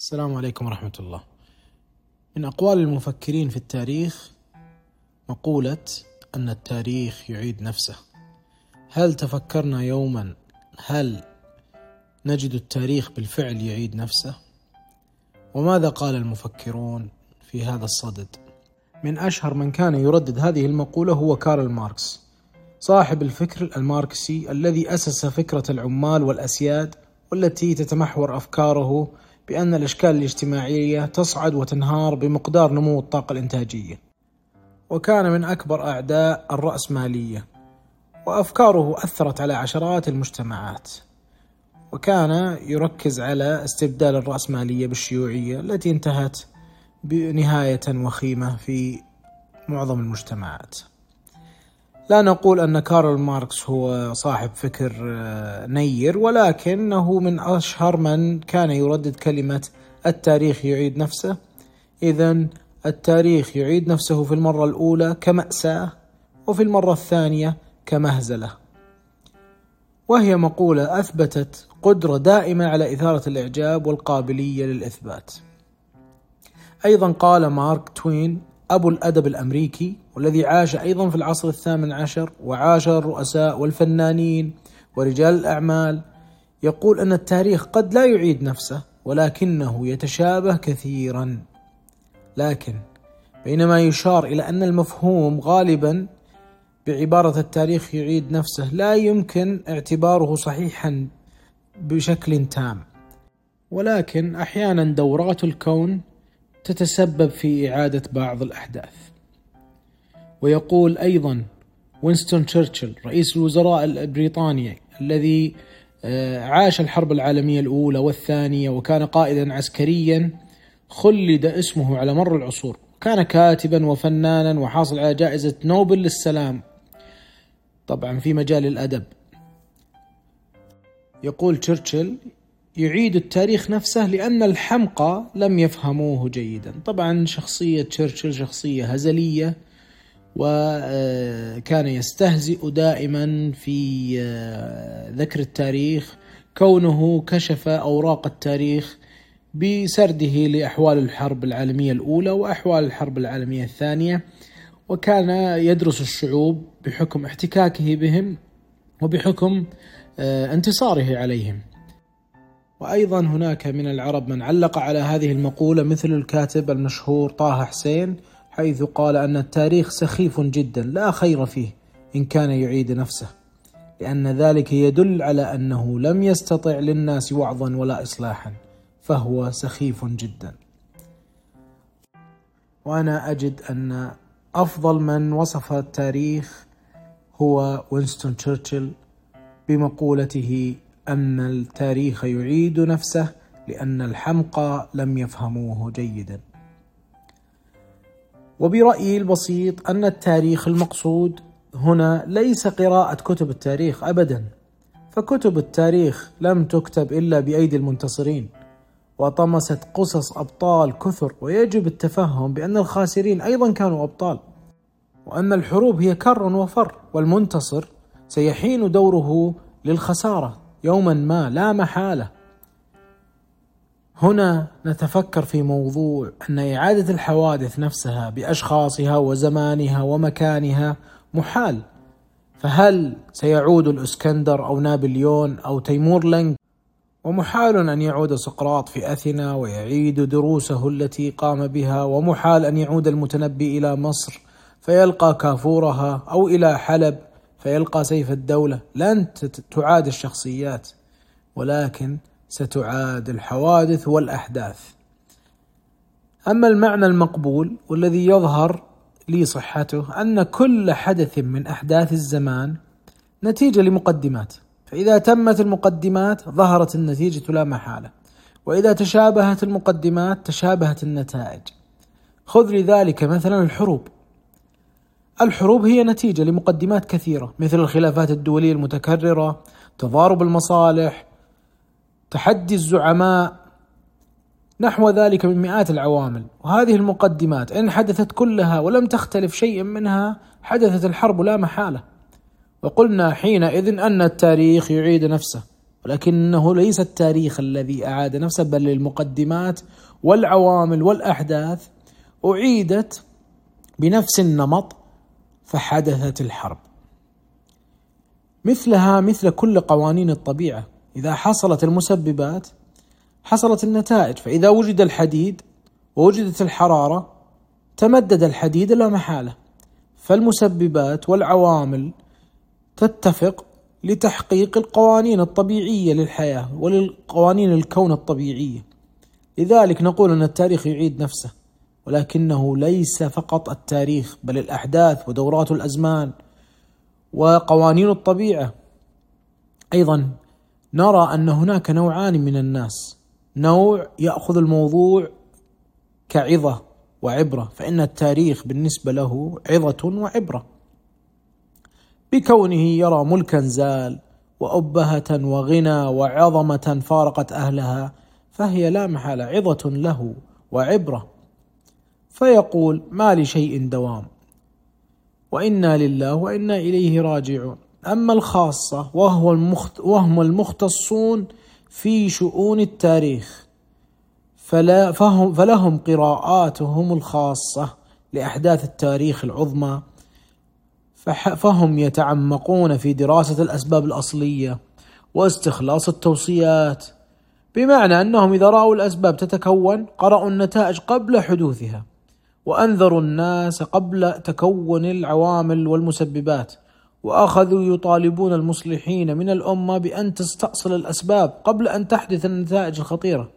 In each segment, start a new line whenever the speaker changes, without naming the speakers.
السلام عليكم ورحمة الله. من أقوال المفكرين في التاريخ مقولة أن التاريخ يعيد نفسه. هل تفكرنا يوما هل نجد التاريخ بالفعل يعيد نفسه؟ وماذا قال المفكرون في هذا الصدد؟ من أشهر من كان يردد هذه المقولة هو كارل ماركس، صاحب الفكر الماركسي الذي أسس فكرة العمال والأسياد والتي تتمحور أفكاره بأن الأشكال الاجتماعية تصعد وتنهار بمقدار نمو الطاقة الإنتاجية وكان من أكبر أعداء الرأسمالية وأفكاره أثرت على عشرات المجتمعات وكان يركز على استبدال الرأسمالية بالشيوعية التي انتهت بنهاية وخيمة في معظم المجتمعات. لا نقول أن كارل ماركس هو صاحب فكر آه، نير ولكنه من أشهر من كان يردد كلمة التاريخ يعيد نفسه. إذا التاريخ يعيد نفسه في المرة الأولى كمأساة وفي المرة الثانية كمهزلة. وهي مقولة أثبتت قدرة دائمة على إثارة الإعجاب والقابلية للإثبات. أيضا قال مارك توين أبو الأدب الأمريكي والذي عاش أيضا في العصر الثامن عشر وعاش الرؤساء والفنانين ورجال الأعمال. يقول أن التاريخ قد لا يعيد نفسه ولكنه يتشابه كثيرا. لكن بينما يشار إلى أن المفهوم غالبا بعبارة التاريخ يعيد نفسه لا يمكن اعتباره صحيحا بشكل تام. ولكن أحيانا دورات الكون تتسبب في إعادة بعض الأحداث. ويقول أيضا وينستون تشرشل رئيس الوزراء البريطاني الذي آه، عاش الحرب العالمية الأولى والثانية وكان قائدا عسكريا خلد اسمه على مر العصور. كان كاتبا وفنانا وحاصل على جائزة نوبل للسلام طبعا في مجال الأدب. يقول تشرشل يعيد التاريخ نفسه لأن الحمقى لم يفهموه جيدا. طبعا شخصية تشرشل شخصية هزلية وكان يستهزئ دائما في آه، ذكر التاريخ. كونه كشف أوراق التاريخ بسرده لأحوال الحرب العالمية الأولى وأحوال الحرب العالمية الثانية. وكان يدرس الشعوب بحكم احتكاكه بهم وبحكم آه، انتصاره عليهم. وأيضا هناك من العرب من علق على هذه المقولة مثل الكاتب المشهور طه حسين حيث قال أن التاريخ سخيف جدا لا خير فيه إن كان يعيد نفسه لأن ذلك يدل على أنه لم يستطع للناس وعظا ولا إصلاحا فهو سخيف جدا. وأنا أجد أن أفضل من وصف التاريخ هو وينستون تشرشل بمقولته أن التاريخ يعيد نفسه لأن الحمقى لم يفهموه جيدا. وبرأيي البسيط أن التاريخ المقصود هنا ليس قراءة كتب التاريخ أبدا، فكتب التاريخ لم تكتب إلا بأيدي المنتصرين، وطمست قصص أبطال كثر، ويجب التفهم بأن الخاسرين أيضا كانوا أبطال، وأن الحروب هي كر وفر، والمنتصر سيحين دوره للخسارة يوما ما لا محالة. هنا نتفكر في موضوع أن إعادة الحوادث نفسها بأشخاصها وزمانها ومكانها محال. فهل سيعود الإسكندر أو نابليون أو تيمور لنج ومحال أن يعود سقراط في أثينا ويعيد دروسه التي قام بها ومحال أن يعود المتنبي إلى مصر فيلقى كافورها أو إلى حلب فيلقى سيف الدولة. لن تعاد الشخصيات ولكن ستعاد الحوادث والأحداث. أما المعنى المقبول والذي يظهر لي صحته أن كل حدث من أحداث الزمان نتيجة لمقدمات. فإذا تمت المقدمات ظهرت النتيجة لا محالة. وإذا تشابهت المقدمات تشابهت النتائج. خذ لذلك مثلا الحروب. الحروب هي نتيجة لمقدمات كثيرة مثل الخلافات الدولية المتكررة، تضارب المصالح، تحدي الزعماء، نحو ذلك من مئات العوامل، وهذه المقدمات إن حدثت كلها ولم تختلف شيء منها حدثت الحرب لا محالة. وقلنا حينئذ أن التاريخ يعيد نفسه، ولكنه ليس التاريخ الذي أعاد نفسه بل المقدمات والعوامل والأحداث أعيدت بنفس النمط فحدثت الحرب. مثلها مثل كل قوانين الطبيعة. إذا حصلت المسببات حصلت النتائج. فإذا وجد الحديد ووجدت الحرارة تمدد الحديد لا محالة. فالمسببات والعوامل تتفق لتحقيق القوانين الطبيعية للحياة وللقوانين الكون الطبيعية. لذلك نقول أن التاريخ يعيد نفسه. ولكنه ليس فقط التاريخ بل الأحداث ودورات الأزمان وقوانين الطبيعة. أيضا نرى أن هناك نوعان من الناس. نوع يأخذ الموضوع كعظة وعبرة فإن التاريخ بالنسبة له عظة وعبرة. بكونه يرى ملكا زال وأبهة وغنى وعظمة فارقت أهلها فهي لا محالة عظة له وعبرة. فيقول ما لشيء دوام. وإنا لله وإنا إليه راجعون. أما الخاصة وهو المخت وهم المختصون في شؤون التاريخ فلا فهم فلهم قراءاتهم الخاصة لأحداث التاريخ العظمى فهم يتعمقون في دراسة الأسباب الأصلية واستخلاص التوصيات بمعنى أنهم إذا رأوا الأسباب تتكون قرأوا النتائج قبل حدوثها. وأنذروا الناس قبل تكون العوامل والمسببات وأخذوا يطالبون المصلحين من الأمة بأن تستأصل الأسباب قبل أن تحدث النتائج الخطيرة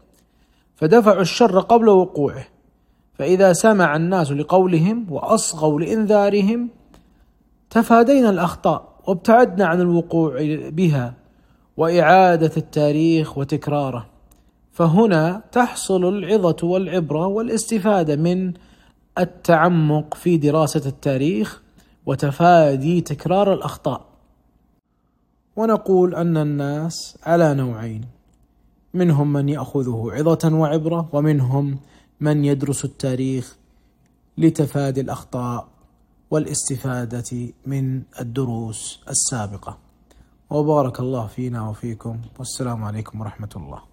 فدفعوا الشر قبل وقوعه. فإذا سمع الناس لقولهم وأصغوا لإنذارهم تفادينا الأخطاء وابتعدنا عن الوقوع بها وإعادة التاريخ وتكراره. فهنا تحصل العظة والعبرة والاستفادة من التعمق في دراسة التاريخ وتفادي تكرار الأخطاء. ونقول أن الناس على نوعين. منهم من يأخذه عظة وعبرة ومنهم من يدرس التاريخ لتفادي الأخطاء والاستفادة من الدروس السابقة. وبارك الله فينا وفيكم. والسلام عليكم ورحمة الله.